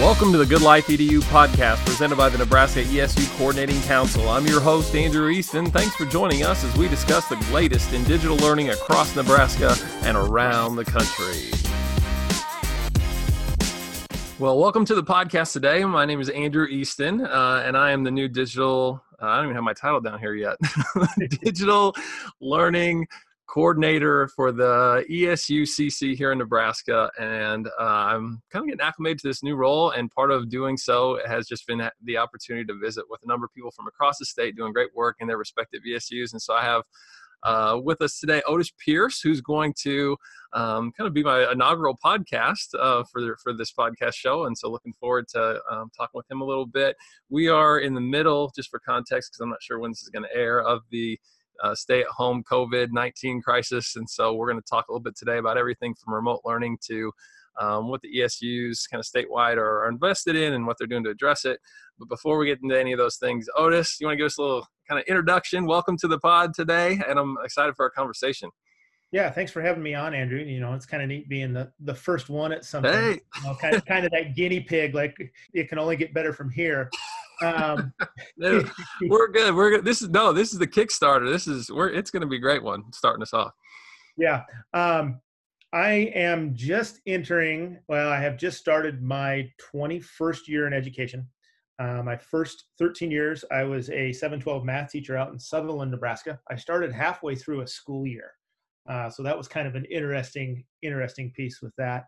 Welcome to the Good Life EDU podcast presented by the Nebraska ESU Coordinating Council. I'm your host, Andrew Easton. Thanks for joining us as we discuss the latest in digital learning across Nebraska and around the country. Well, welcome to the podcast today. My name is Andrew Easton, uh, and I am the new digital, uh, I don't even have my title down here yet, digital learning coordinator for the ESUCC here in Nebraska, and uh, I'm kind of getting acclimated to this new role. And part of doing so has just been the opportunity to visit with a number of people from across the state doing great work in their respective ESUs. And so I have uh, with us today Otis Pierce, who's going to um, kind of be my inaugural podcast uh, for for this podcast show, and so looking forward to um, talking with him a little bit. We are in the middle, just for context, because I'm not sure when this is going to air, of the uh, stay at home COVID 19 crisis. And so we're going to talk a little bit today about everything from remote learning to um, what the ESUs kind of statewide are, are, invested in and what they're doing to address it. But before we get into any of those things, Otis, you want to give us a little kind of introduction? Welcome to the pod today, and I'm excited for our conversation. Yeah, thanks for having me on, Andrew. You know, it's kind of neat being the, the first one at something. Hey. You know, kind of kind of that guinea pig, like it can only get better from here. Um, we're good. We're good. This is no. This is the Kickstarter. This is we're. It's going to be a great one starting us off. Yeah. Um, I am just entering. Well, I have just started my 21st year in education. Uh, my first 13 years, I was a 712 math teacher out in Sutherland, Nebraska. I started halfway through a school year, uh, so that was kind of an interesting, interesting piece with that.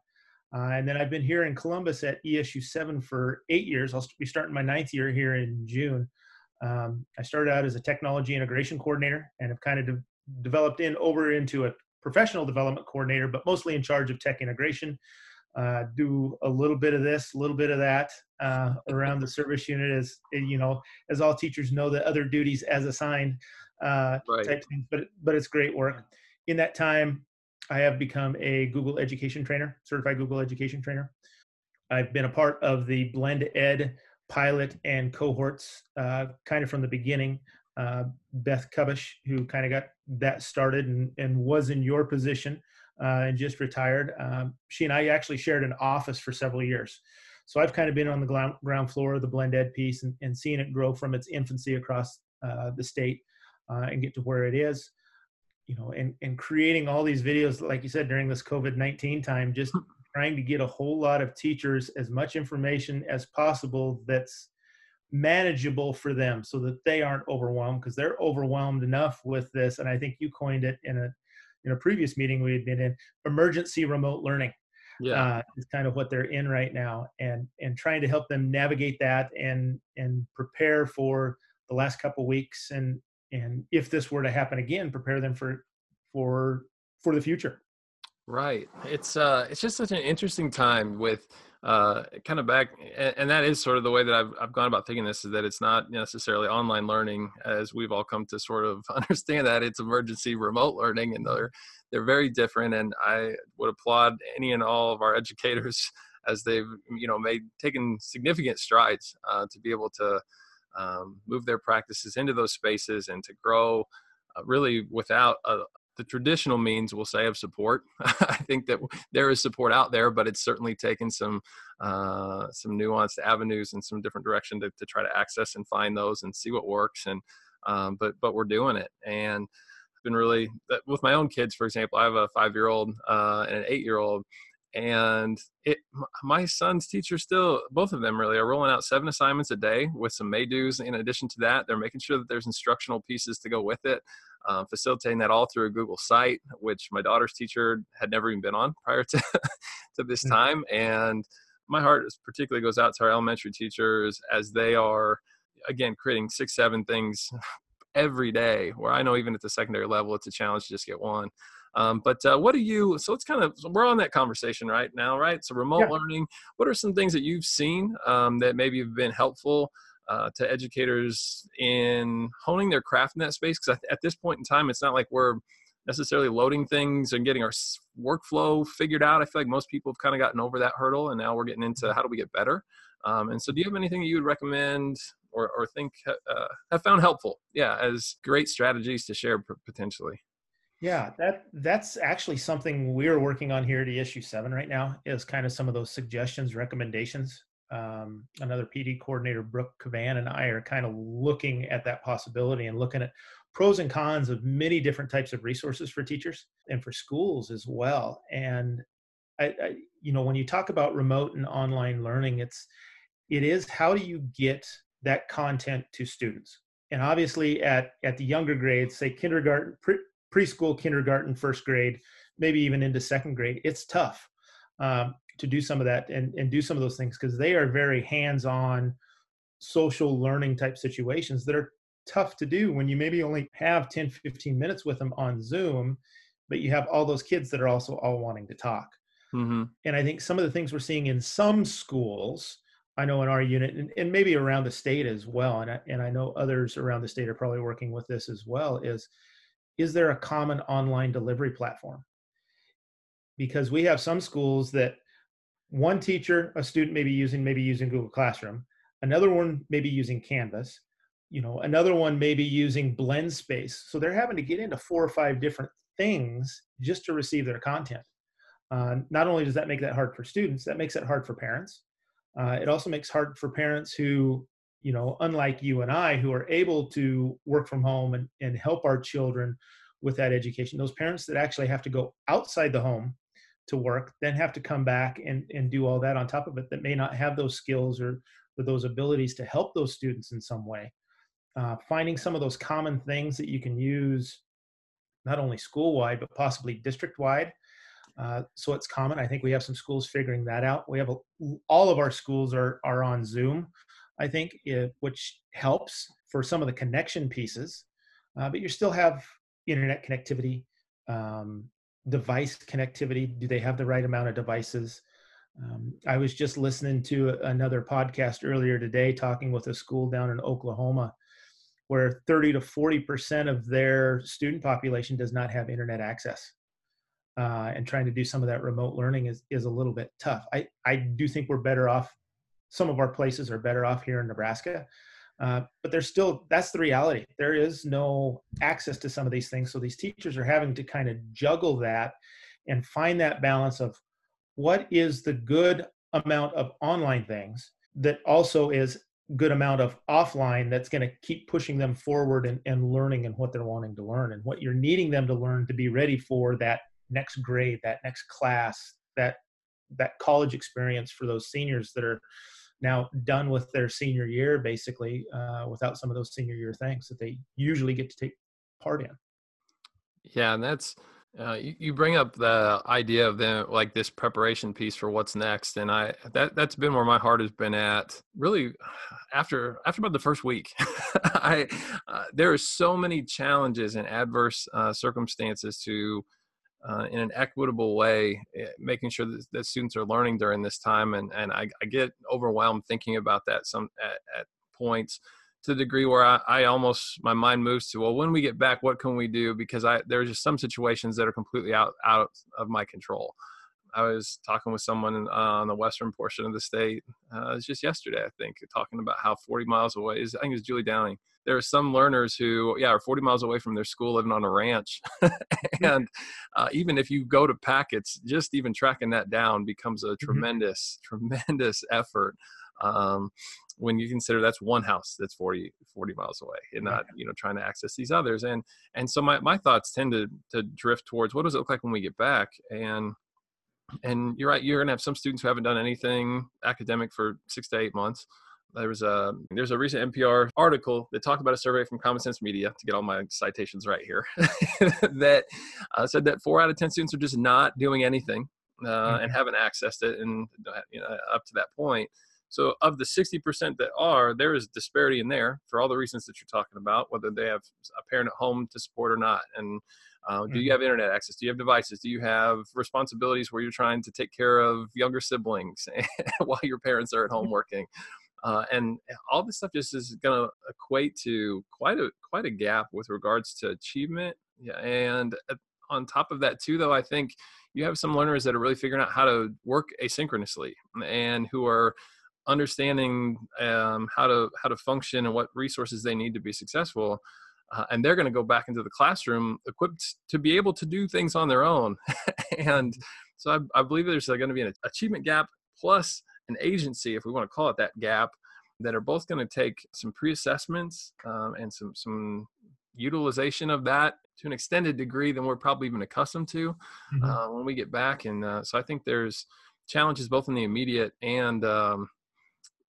Uh, and then I've been here in Columbus at ESU 7 for eight years. I'll be starting my ninth year here in June. Um, I started out as a technology integration coordinator and have kind of de- developed in over into a professional development coordinator, but mostly in charge of tech integration. Uh, do a little bit of this, a little bit of that uh, around the service unit as you know, as all teachers know the other duties as assigned uh, right. type things. But but it's great work. In that time, I have become a Google Education Trainer, certified Google Education Trainer. I've been a part of the Blend Ed pilot and cohorts uh, kind of from the beginning. Uh, Beth Kubish, who kind of got that started and, and was in your position uh, and just retired. Um, she and I actually shared an office for several years. So I've kind of been on the ground floor of the Blend Ed piece and, and seeing it grow from its infancy across uh, the state uh, and get to where it is you know, and, and creating all these videos, like you said, during this COVID 19 time, just trying to get a whole lot of teachers as much information as possible that's manageable for them so that they aren't overwhelmed because they're overwhelmed enough with this. And I think you coined it in a, in a previous meeting we had been in emergency remote learning. Yeah. Uh, is kind of what they're in right now and, and trying to help them navigate that and, and prepare for the last couple weeks and, and if this were to happen again prepare them for for for the future. Right. It's uh it's just such an interesting time with uh kind of back and, and, that is sort of the way that I've, I've gone about thinking this is that it's not necessarily online learning as we've all come to sort of understand that it's emergency remote learning and they're they're very different and i would applaud any and all of our educators as they've you know made taken significant strides uh, to be able to um, move their practices into those spaces and to grow uh, really without a, uh, the traditional means we'll say of support. I think that there is support out there but it's certainly taken some uh, some nuanced avenues and some different direction to, to try to access and find those and see what works and um, but but we're doing it. And been really with my own kids for example i have a five year old uh, and an eight year old and it my son's teacher still both of them really are rolling out seven assignments a day with some may do's in addition to that they're making sure that there's instructional pieces to go with it um, facilitating that all through a google site which my daughter's teacher had never even been on prior to to this mm-hmm. time and my heart is, particularly goes out to our elementary teachers as they are again creating six seven things every day where i know even at the secondary level it's a challenge to just get one um, but uh, what do you? So it's kind of we're on that conversation right now, right? So remote yeah. learning. What are some things that you've seen um, that maybe have been helpful uh, to educators in honing their craft in that space? Because at this point in time, it's not like we're necessarily loading things and getting our workflow figured out. I feel like most people have kind of gotten over that hurdle, and now we're getting into how do we get better. Um, and so, do you have anything that you would recommend or, or think uh, have found helpful? Yeah, as great strategies to share potentially. Yeah, that that's actually something we're working on here at ESU seven right now. Is kind of some of those suggestions, recommendations. um, another PD coordinator, Brooke Cavan, and I are kind of looking at that possibility and looking at pros and cons of many different types of resources for teachers and for schools as well. And I, I, you know, when you talk about remote and online learning, it's it is how do you get that content to students? And obviously, at at the younger grades, say kindergarten, pre, preschool, kindergarten, first grade, maybe even into second grade, it's tough um, to do some of that and, and do some of those things because they are very hands-on social learning type situations that are tough to do when you maybe only have 10 15 minutes with them on zoom but you have all those kids that are also all wanting to talk mm-hmm. and i think some of the things we're seeing in some schools i know in our unit and, and maybe around the state as well and I, and I know others around the state are probably working with this as well is is there a common online delivery platform? Because we have some schools that one teacher a student may be using maybe using google classroom another one may be using canvas you know another one may be using blend space so they're having to get into four or five different things just to receive their content. Uh, not only does that make that hard for students that makes it hard for parents. Uh, it also makes hard for parents who you know unlike you and i who are able to work from home and, and help our children with that education those parents that actually have to go outside the home to work then have to come back and, and do all that on top of it that may not have those skills or, or those abilities to help those students in some way. Uh, finding some of those common things that you can use not only school wide but possibly district wide uh, so it's common. I think we have some schools figuring that out. We have a, all of our schools are, are on zoom i think it, which helps for some of the connection pieces uh, but you still have internet connectivity um, device connectivity. Do they have the right amount of devices? Um, i was just listening to another podcast earlier today talking with a school down in oklahoma where 30 to 40 percent of their student population does not have internet access uh, and trying to do some of that remote learning is, is a little bit tough. I, I do think we're better off some of our places are better off here in nebraska. Uh, but there's still that's the reality. There is no access to some of these things. So these teachers are having to kind of juggle that and find that balance of what is the good amount of online things that also is good amount of offline that's going to keep pushing them forward and, and learning and what they're wanting to learn and what you're needing them to learn to be ready for that next grade that next class that that college experience for those seniors that are now done with their senior year basically uh, without some of those senior year things that they usually get to take part in. Yeah and that's uh, you, you bring up the idea of the like this preparation piece for what's next and i that that's been where my heart has been at really after after about the first week. I uh, there are so many challenges and adverse uh, circumstances to uh, in an equitable way, eh, making sure that, that, students are learning during this time. And, and I, I get overwhelmed thinking about that some at, at points to the degree where I, I, almost my mind moves to well when we get back what can we do because I there's just some situations that are completely out out of my control. I was talking with someone uh, on the western portion of the state. Uh, it was just yesterday, I think, talking about how 40 miles away is. I think it was Julie Downing there are some learners who yeah are 40 miles away from their school living on a ranch. Mm-hmm. and uh, even if you go to packets just even tracking that down becomes a mm-hmm. tremendous tremendous effort um, when you consider that's one house that's 40 40 miles away and not you know trying to access these others. And and so my, my thoughts tend to to drift towards what does it look like when we get back? And and you're right you're going to have some students who haven't done anything academic for six to eight months there was a there's a recent NPR article that talked about a survey from Common Sense Media to get all my citations right here that uh, said that four out of ten students are just not doing anything uh, mm-hmm. and haven't accessed it and you know up to that point. So of the 60% that are, there is disparity in there for all the reasons that you're talking about, whether they have a parent at home to support or not. And uh, do you mm-hmm. have internet access? Do you have devices? Do you have responsibilities where you're trying to take care of younger siblings while your parents are at home working? Uh, and all this stuff just is going to equate to quite a quite a gap with regards to achievement. Yeah, and on top of that too, though, I think you have some learners that are really figuring out how to work asynchronously and who are understanding um, how to how to function and what resources they need to be successful. Uh, and they're going to go back into the classroom equipped to be able to do things on their own. and so I, I believe there's going to be an achievement gap plus an agency, if we want to call it that, gap that are both going to take some pre-assessments um, and some some utilization of that to an extended degree than we're probably even accustomed to mm-hmm. uh, when we get back. And uh, so I think there's challenges both in the immediate and um,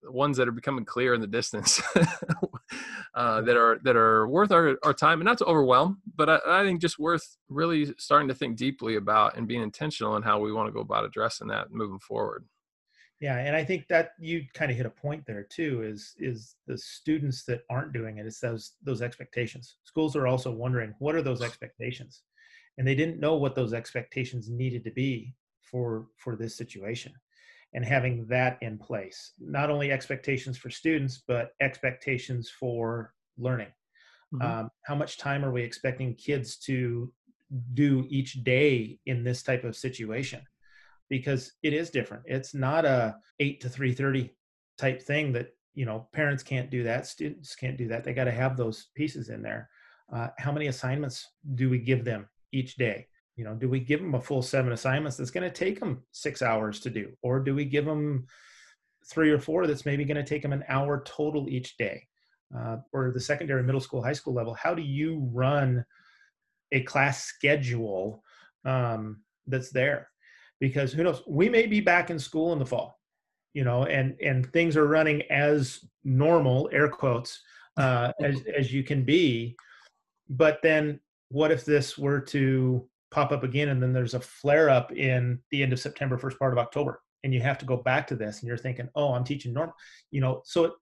ones that are becoming clear in the distance uh, that are that are worth our, our time and not to overwhelm but I, I, think just worth really starting to think deeply about and being intentional in how we want to go about addressing that moving forward yeah and i think that you kind of hit a point there too is is the students that aren't doing it it's those those expectations. Schools are also wondering what are those expectations? And they didn't know what those expectations needed to be for for this situation. And having that in place not only expectations for students but expectations for learning. Mm-hmm. um, how much time are we expecting kids to do each day in this type of situation because it is different. It's not a 8 to 3.30 type thing that you know parents can't do that students can't do that. They got to have those pieces in there. Uh, how many assignments do we give them each day? You know do we give them a full seven assignments that's going to take them six hours to do? Or do we give them three or four that's maybe going to take them an hour total each day? Uh, or the secondary middle school high school level how do you run a class schedule um, that's there because who knows we may be back in school in the fall you know and and things are running as normal air quotes uh, as as you can be. But then what if this were to pop up again and then there's a flare up in the end of september first part of october and you have to go back to this and you're thinking oh i'm teaching normal you know so it,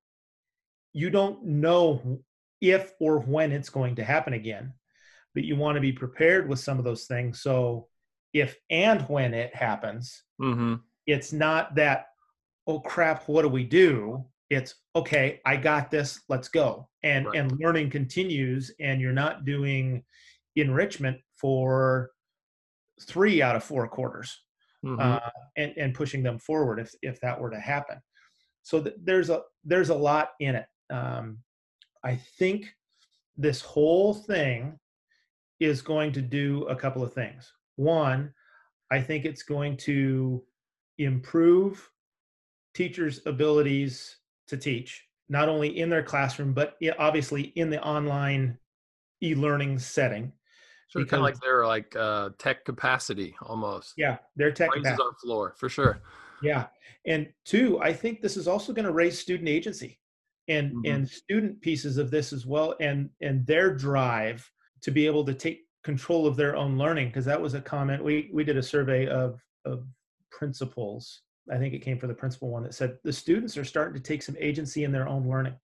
you don't know if or when it's going to happen again but you want to be prepared with some of those things. So if and when it happens mm-hmm. it's not that oh crap what do we do it's okay i got this let's go and right. and learning continues and you're not doing enrichment for three out of four quarters mm-hmm. uh, and, and pushing them forward if, if that were to happen. So th- there's a there's a lot in it. Um, I think this whole thing is going to do a couple of things. One, I think it's going to improve teachers' abilities to teach, not only in their classroom, but obviously in the online e-learning setting. Sort of kind of like their like uh, tech capacity almost. Yeah, their tech raises capacity. our floor for sure. Yeah, and two, I think this is also going to raise student agency and mm-hmm. and student pieces of this as well, and and their drive to be able to take control of their own learning because that was a comment we we did a survey of of principals. I think it came from the principal one that said the students are starting to take some agency in their own learning.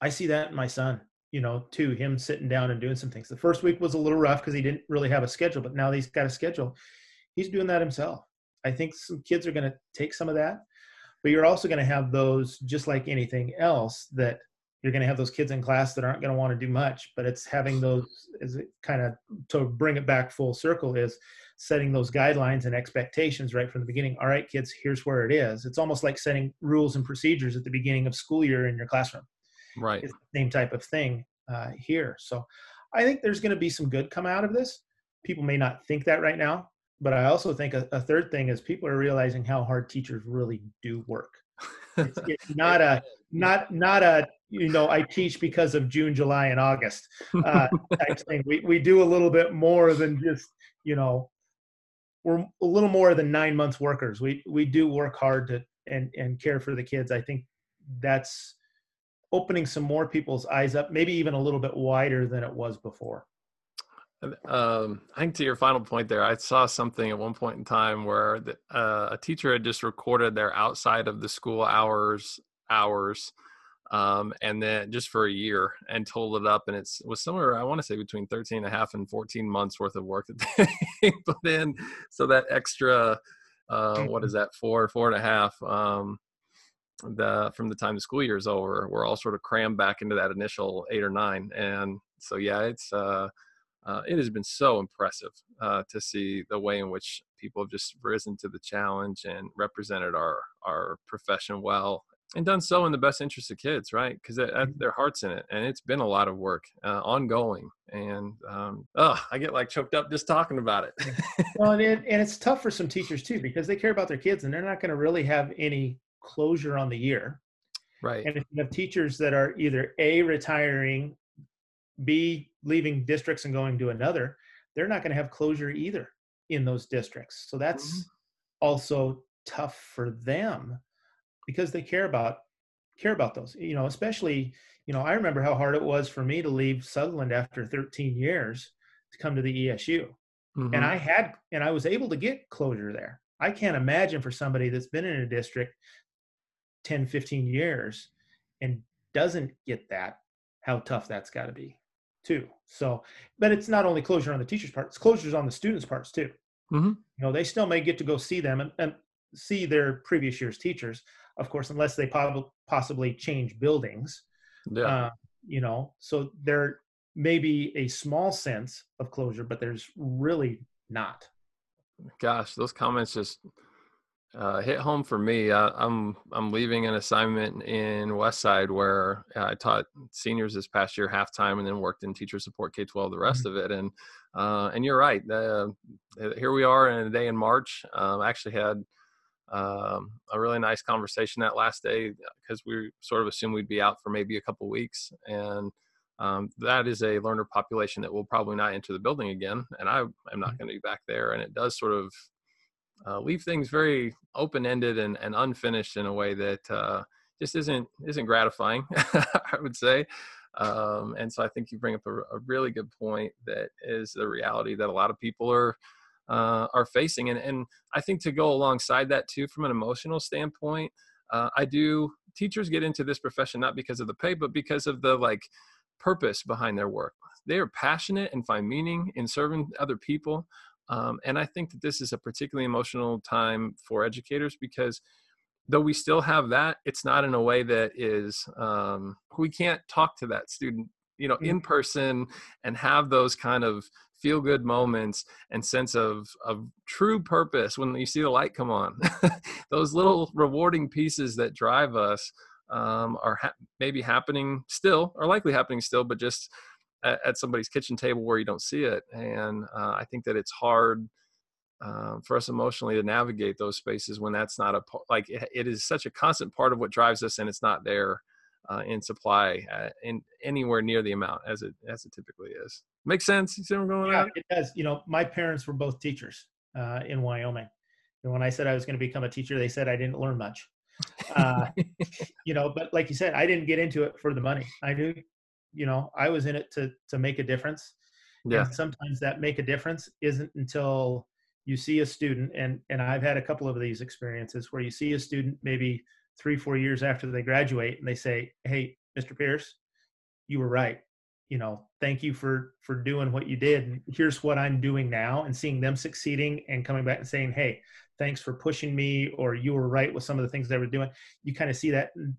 I see that in my son you know, to him sitting down and doing some things. The first week was a little rough because he didn't really have a schedule, but now he's got a schedule. He's doing that himself. I think some kids are going to take some of that, but you're also going to have those, just like anything else, that you're going to have those kids in class that aren't going to want to do much, but it's having those, is it kind of to bring it back full circle, is setting those guidelines and expectations right from the beginning. All right, kids, here's where it is. It's almost like setting rules and procedures at the beginning of school year in your classroom Right. It's the same type of thing uh, here. So I think there's going to be some good come out of this. People may not think that right now, but I also think a, a third thing is people are realizing how hard teachers really do work. It's, it's not a not not a you know I teach because of June, July, and August uh, type thing. We we do a little bit more than just you know we're a little more than nine months workers. We we do work hard to and and care for the kids. I think that's opening some more people's eyes up, maybe even a little bit wider than it was before. Um, I think to your final point there, I saw something at one point in time where the, uh, a teacher had just recorded their outside of the school hours hours, um, and then just for a year and told it up, and it was somewhere I want to say between 13 and a half and 14 months worth of work that they put in. So that extra, uh, what is that, four, four and a half, um, the from the time the school year is over we're all sort of crammed back into that initial eight or nine. And so yeah it's uh, uh, it has been so impressive uh, to see the way in which people have just risen to the challenge and represented our our profession well and done so in the best interest of kids right because mm-hmm. their hearts in it and it's been a lot of work uh, ongoing and um, oh i get like choked up just talking about it well and, it, and it's tough for some teachers too because they care about their kids and they're not going to really have any closure on the year. Right. And if you have teachers that are either A, retiring, B, leaving districts and going to another, they're not going to have closure either in those districts. So that's mm-hmm. also tough for them because they care about care about those. You know, especially, you know, I remember how hard it was for me to leave Sutherland after 13 years to come to the ESU. Mm-hmm. And I had and I was able to get closure there. I can't imagine for somebody that's been in a district 10, 15 years and doesn't get that, how tough that's got to be too. So, but it's not only closure on the teacher's part, it's closures on the students' parts too. Mm-hmm. You know, they still may get to go see them and, and see their previous year's teachers, of course, unless they po- possibly change buildings. Yeah. Uh, you know, so there may be a small sense of closure, but there's really not. Gosh, those comments just uh, hit home for me. Uh, I'm I'm leaving an assignment in Westside where I taught seniors this past year half time, and then worked in teacher support K twelve the rest mm-hmm. of it. And uh, and you're right. Uh, here we are in a day in March. Um, I actually had um, a really nice conversation that last day because we sort of assumed we'd be out for maybe a couple weeks, and um, that is a learner population that will probably not enter the building again, and I am not mm-hmm. going to be back there. And it does sort of uh, leave things very open ended and, and unfinished in a way that uh, just isn't isn't gratifying. I would say. Um, and so I think you bring up a, a, really good point that is the reality that a lot of people are uh, are facing, and and I think to go alongside that too, from an emotional standpoint, uh, I do teachers get into this profession not because of the pay, but because of the like purpose behind their work. They are passionate and find meaning in serving other people. Um, and I think that this is a particularly emotional time for educators because though we still have that, it's not in a way that is, um, we can't talk to that student, you know, mm. in person and have those kind of feel good moments and sense of, of true purpose when you see the light come on. those little rewarding pieces that drive us um, are ha- maybe happening still, or likely happening still, but just at, at somebody's kitchen table where you don't see it. And uh, I think that it's hard uh, for us emotionally to navigate those spaces when that's not a like it, it is such a constant part of what drives us, and it's not there uh, in supply uh, in anywhere near the amount as it as it typically is. Makes sense. You see where I'm going? On? Yeah, it does. You know, my parents were both teachers uh, in Wyoming, and when I said I was going to become a teacher, they said I didn't learn much. Uh, you know, but like you said, I didn't get into it for the money. I knew you know i was in it to to make a difference yeah. and sometimes that make a difference isn't until you see a student and and i've had a couple of these experiences where you see a student maybe three four years after they graduate and they say hey mr pierce you were right. You know thank you for for doing what you did and here's what i'm doing now and seeing them succeeding and coming back and saying hey thanks for pushing me or you were right with some of the things they were doing. You kind of see that mm,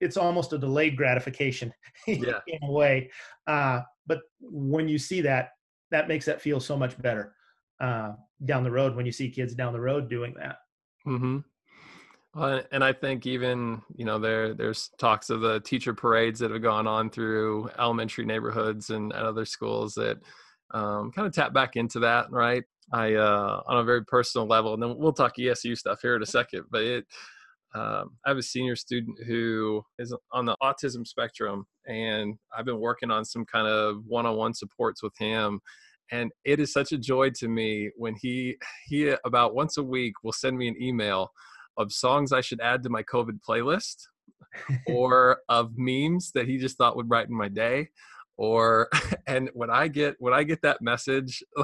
it's almost a delayed gratification yeah. in a way. Uh, but when you see that, that makes that feel so much better uh, down the road when you see kids down the road doing that. Mm-hmm. Uh, and I think even you know there there's talks of the teacher parades that have gone on through elementary neighborhoods and, and other schools that um, kind of tap back into that, right? I uh, on a very personal level, and then we'll talk ESU stuff here in a second, but it um, I have a senior student who is on the autism spectrum, and I've been working on some kind of one-on-one supports with him. And it is such a joy to me when he he about once a week will send me an email of songs I should add to my COVID playlist, or of memes that he just thought would brighten my day, or and when I get when I get that message,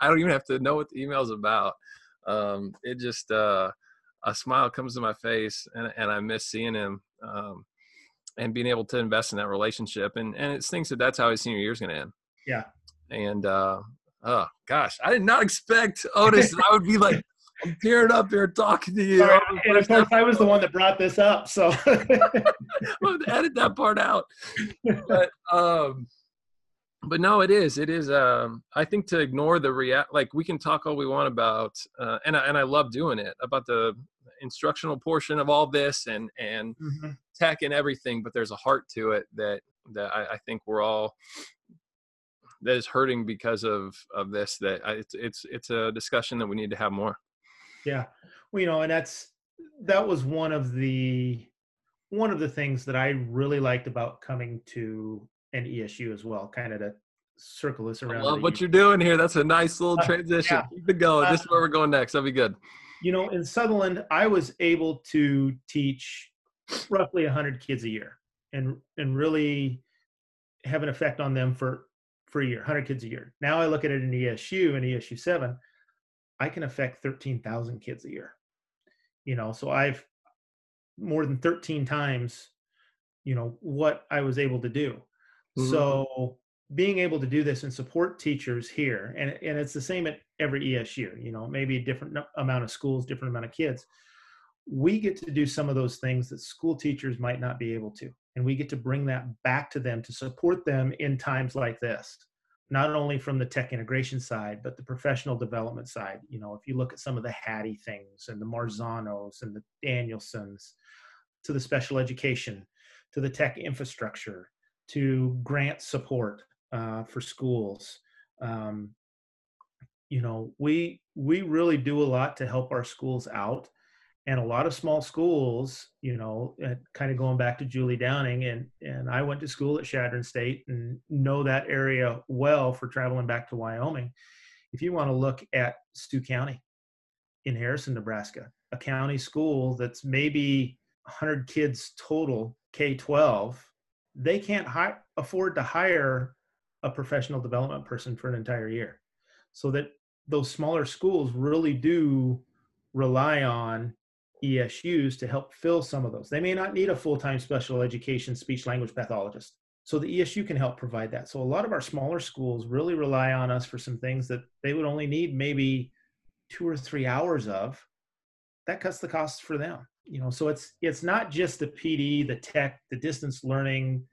I don't even have to know what the email is about. Um, it just uh, a smile comes to my face and, and I miss seeing him um, and being able to invest in that relationship. And, and it thinks that that's how his senior year is going to end. Yeah. And, uh, oh gosh, I did not expect Otis. I would be like, I'm tearing up here talking to you. and of course, I was the one that brought this up. So I'm edit that part out. But, um, but no, it is. It is. Um, I think to ignore the react, like we can talk all we want about, uh, and I, and I love doing it about the instructional portion of all this and and mm-hmm. tech and everything. But there's a heart to it that that I, I think we're all that is hurting because of of this. That I, it's it's it's a discussion that we need to have more. Yeah, well, you know, and that's that was one of the one of the things that I really liked about coming to an ESU as well, kind of to circle this around. I love what you're doing here. That's a nice little transition. Uh, yeah. Keep it going. Uh, this is where we're going next. That'll be good. You know, in Sutherland, I was able to teach roughly 100 kids a year and and really have an effect on them for for a year 100 kids a year now i look at it in esu and esu 7 i can affect 13000 kids a year you know so i've more than 13 times you know what i was able to do mm-hmm. so being able to do this and support teachers here and, and it's the same at every esu you know maybe a different amount of schools different amount of kids we get to do some of those things that school teachers might not be able to and we get to bring that back to them to support them in times like this not only from the tech integration side but the professional development side you know if you look at some of the hattie things and the marzanos and the danielsons to the special education to the tech infrastructure to grant support uh, for schools um, you know we we really do a lot to help our schools out and a lot of small schools, you know, kind of going back to Julie Downing, and and I went to school at Chadron State and know that area well for traveling back to Wyoming. If you want to look at Sioux County in Harrison, Nebraska, a county school that's maybe 100 kids total, K 12, they can't hi- afford to hire a professional development person for an entire year. So that those smaller schools really do rely on ESUs to help fill some of those. They may not need a full time special education speech language pathologist. So the ESU can help provide that. So a lot of our smaller schools really rely on us for some things that they would only need maybe two or three hours of. That cuts the costs for them. You know, so it's it's not just the PD, the tech, the distance learning,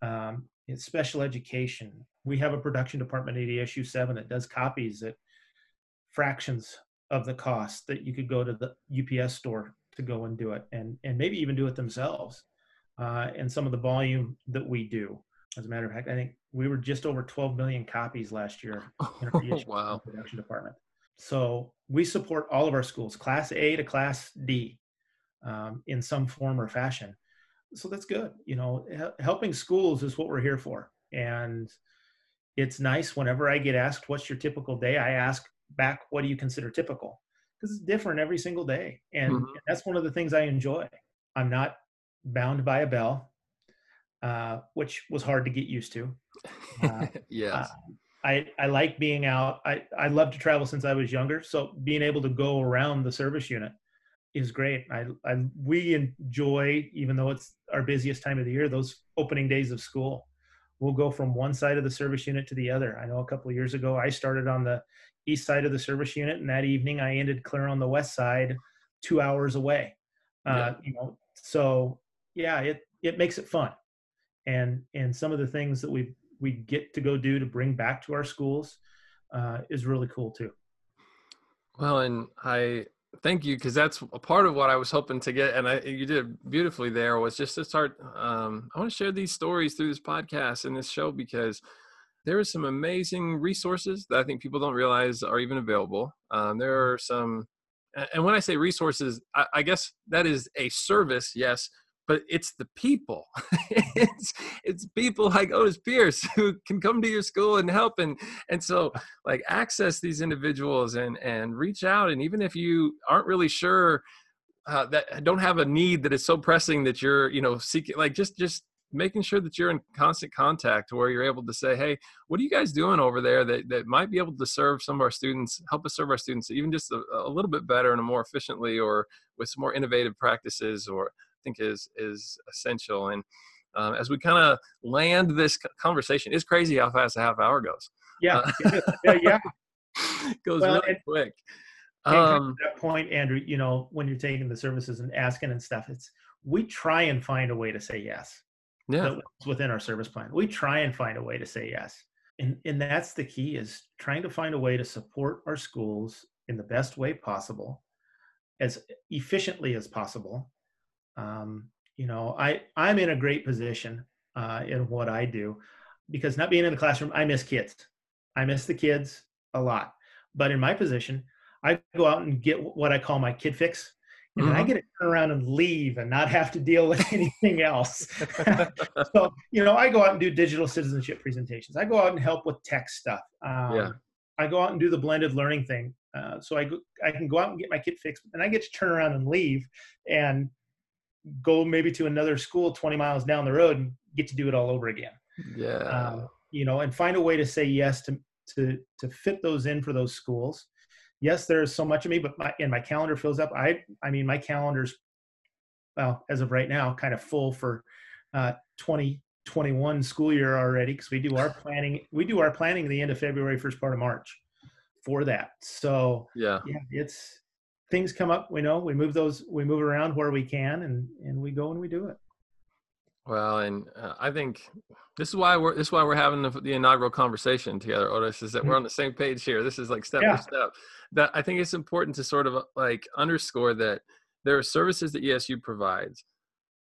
um, it's special education. We have a production department at ESU seven that does copies at fractions of the cost that you could go to the UPS store to go and do it and and maybe even do it themselves uh, and some of the volume that we do as a matter of fact i think we were just over 12 million copies last year in our oh, wow. production department so we support all of our schools class a to class d um, in some form or fashion. So that's good you know helping schools is what we're here for. And it's nice whenever i get asked what's your typical day? I ask back what do you consider typical? Because it's different every single day. And mm-hmm. that's one of the things i enjoy. I'm not bound by a bell uh, which was hard to get used to. Uh, yes. uh, I, I like being out. I, I love to travel since I was younger. So being able to go around the service unit is great. I, I we enjoy, even though it's our busiest time of the year, those opening days of school. We'll go from one side of the service unit to the other. I know a couple of years ago I started on the east side of the service unit, and that evening I ended clear on the west side, two hours away. Uh. You know, so yeah, it it makes it fun, and and some of the things that we we get to go do to bring back to our schools uh, is really cool too. Well, and I thank you because that's a part of what I was hoping to get, and I you did beautifully there. Was just to start. Um, I want to share these stories through this podcast and this show because there are some amazing resources that I think people don't realize are even available. Um, there mm-hmm. are some, and when I say resources, I, I guess that is a service, yes, but it's the people. it's it's people like Otis Pierce who can come to your school and help, and and so like access these individuals and and reach out, and even if you aren't really sure. Uh, that don't have a need that is so pressing that you're you know seeking like just just making sure that you're in constant contact where you're able to say, hey, what are you guys doing over there that, that might be able to serve some of our students, help us serve our students even just a, a little bit better and more efficiently or with some more innovative practices or think is is essential. And um, as we kind of land this conversation, it's crazy how fast a half hour goes. Yeah, uh, yeah, yeah. goes well, really and, quick. Um, that point, Andrew, you know, when you're taking the services and asking and stuff, it's we try and find a way to say yes yeah. within our service plan. We try and find a way to say yes. And, and that's the key is trying to find a way to support our schools in the best way possible, as efficiently as possible. Um, you know, I, I'm in a great position uh, in what I do because not being in the classroom, I miss kids. I miss the kids a lot. But in my position, I go out and get what I call my kid fix. and mm-hmm. I get to turn around and leave and not have to deal with anything else. so, you know, I go out and do digital citizenship presentations. I go out and help with tech stuff. Um, yeah. I go out and do the blended learning thing. Uh, so I go, I can go out and get my kid fixed, and I get to turn around and leave and go maybe to another school 20 miles down the road and get to do it all over again. Yeah. Um, you know, and find a way to say yes to to to fit those in for those schools yes, there's so much of me, but my and my calendar fills up. I I mean my calendar's well as of right now kind of full for uh, 2021 school year already because we do our planning we do our planning the end of February, first part of March for that. So yeah, yeah, it's things come up. We know we move those we move around where we can and and we go and we do it. Well, and uh, I think this is why we're this is why we're having the, the inaugural conversation together, Otis. Is that mm-hmm. we're on the same page here. This is like step yeah. by step that I think it's important to sort of uh, like underscore that there are services that ESU provides.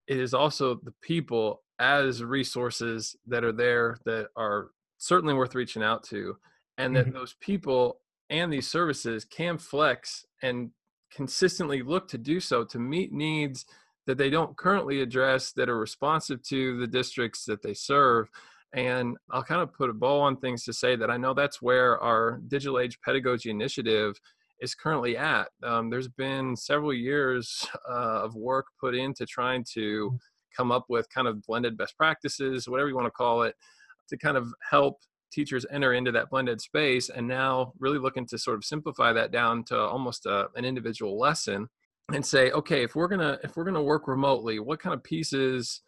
It is also the people as resources that are there that are certainly worth reaching out to, and that mm-hmm. those people and these services can flex and consistently look to do so to meet needs that they don't currently address that are responsive to the districts that they serve and I'll kind of put a bow on things to say that I know that's where our digital age pedagogy initiative is currently at. Um, there's been several years uh, of work put into trying to mm. come up with kind of blended best practices, whatever you want to call it, to kind of help teachers enter into that blended space. And now really looking to sort of simplify that down to almost a, uh, an individual lesson and say, okay, if we're gonna if we're gonna work remotely, what kind of pieces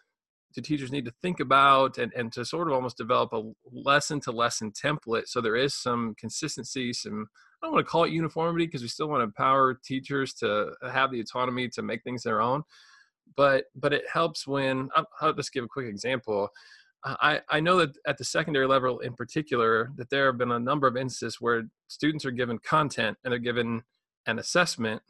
do teachers need to think about and, and to sort of almost develop a lesson to lesson template so there is some consistency some i don't want to call it uniformity because we still want to empower teachers to have the autonomy to make things their own but but it helps when i'll, I'll just give a quick example I, I know that at the secondary level in particular that there have been a number of instances where students are given content and they're given an assessment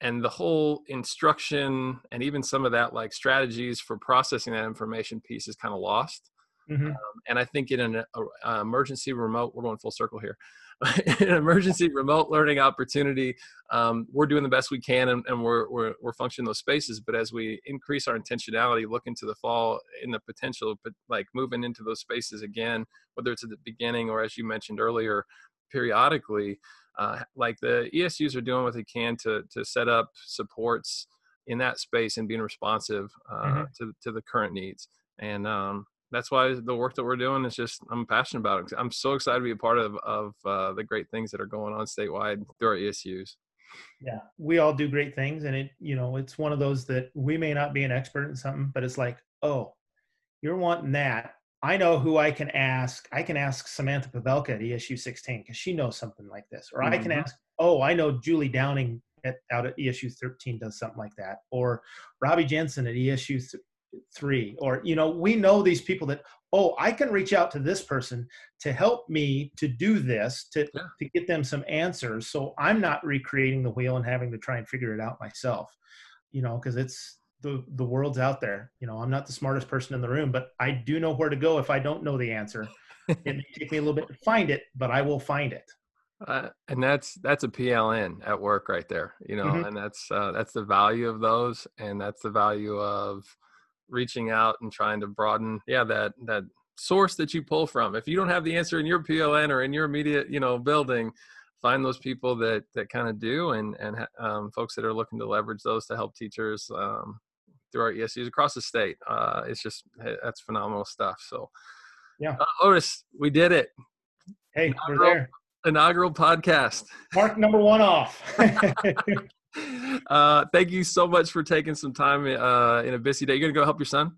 and the whole instruction and even some of that like strategies for processing that information piece is kind of lost mm-hmm. um, and i think in an uh, emergency remote we're going full circle here in an emergency remote learning opportunity um, we're doing the best we can and, and we're, we're, we're functioning those spaces but as we increase our intentionality look into the fall in the potential but like moving into those spaces again whether it's at the beginning or as you mentioned earlier periodically uh, like the ESUs are doing what they can to to set up supports in that space and being responsive uh, mm-hmm. to to the current needs. And um, that's why the work that we're doing is just I'm passionate about it. I'm so excited to be a part of of uh, the great things that are going on statewide through our ESUs. Yeah, we all do great things, and it you know it's one of those that we may not be an expert in something, but it's like oh, you're wanting that. I know who I can ask. I can ask Samantha Pavelka at ESU 16 because she knows something like this. Or mm-hmm. I can mm-hmm. ask, oh, I know Julie Downing at, out at ESU 13 does something like that. Or Robbie Jensen at ESU th- 3. Or, you know, we know these people that, oh, I can reach out to this person to help me to do this, to, yeah. to get them some answers. So I'm not recreating the wheel and having to try and figure it out myself, you know, because it's, the the world's out there. You know, I'm not the smartest person in the room, but I do know where to go if I don't know the answer. it may take me a little bit to find it, but I will find it. Uh, and that's that's a PLN at work right there, you know, mm-hmm. and that's uh, that's the value of those, and that's the value of reaching out and trying to broaden, yeah, that that source that you pull from. If you don't have the answer in your PLN or in your immediate, you know, building, find those people that that kind of do, and and um, folks that are looking to leverage those to help teachers um, through our ESUs across the state. Uh, it's just that's phenomenal stuff. So, yeah, uh, Otis, we did it. Hey, inaugural, we're there. Inaugural podcast. Mark number one off. uh, thank you so much for taking some time uh, in a busy day. You're gonna go help your son.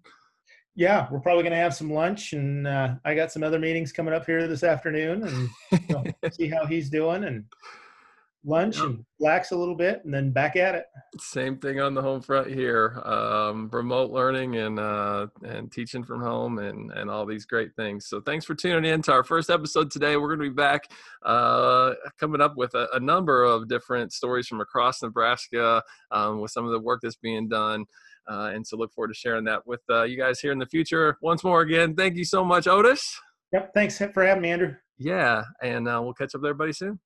Yeah, we're probably gonna have some lunch, and uh, I got some other meetings coming up here this afternoon, and you know, see how he's doing and lunch yep. and relax a little bit and then back at it. Same thing on the home front here. Um, remote learning and uh, and teaching from home and and all these great things. So thanks for tuning in to our first episode today. We're going to be back uh, coming up with a, a, number of different stories from across nebraska um, with some of the work that's being done. Uh, and so look forward to sharing that with uh, you guys here in the future once more again. Thank you so much otis. Yep thanks for having me andrew. Yeah and uh, we'll catch up with everybody soon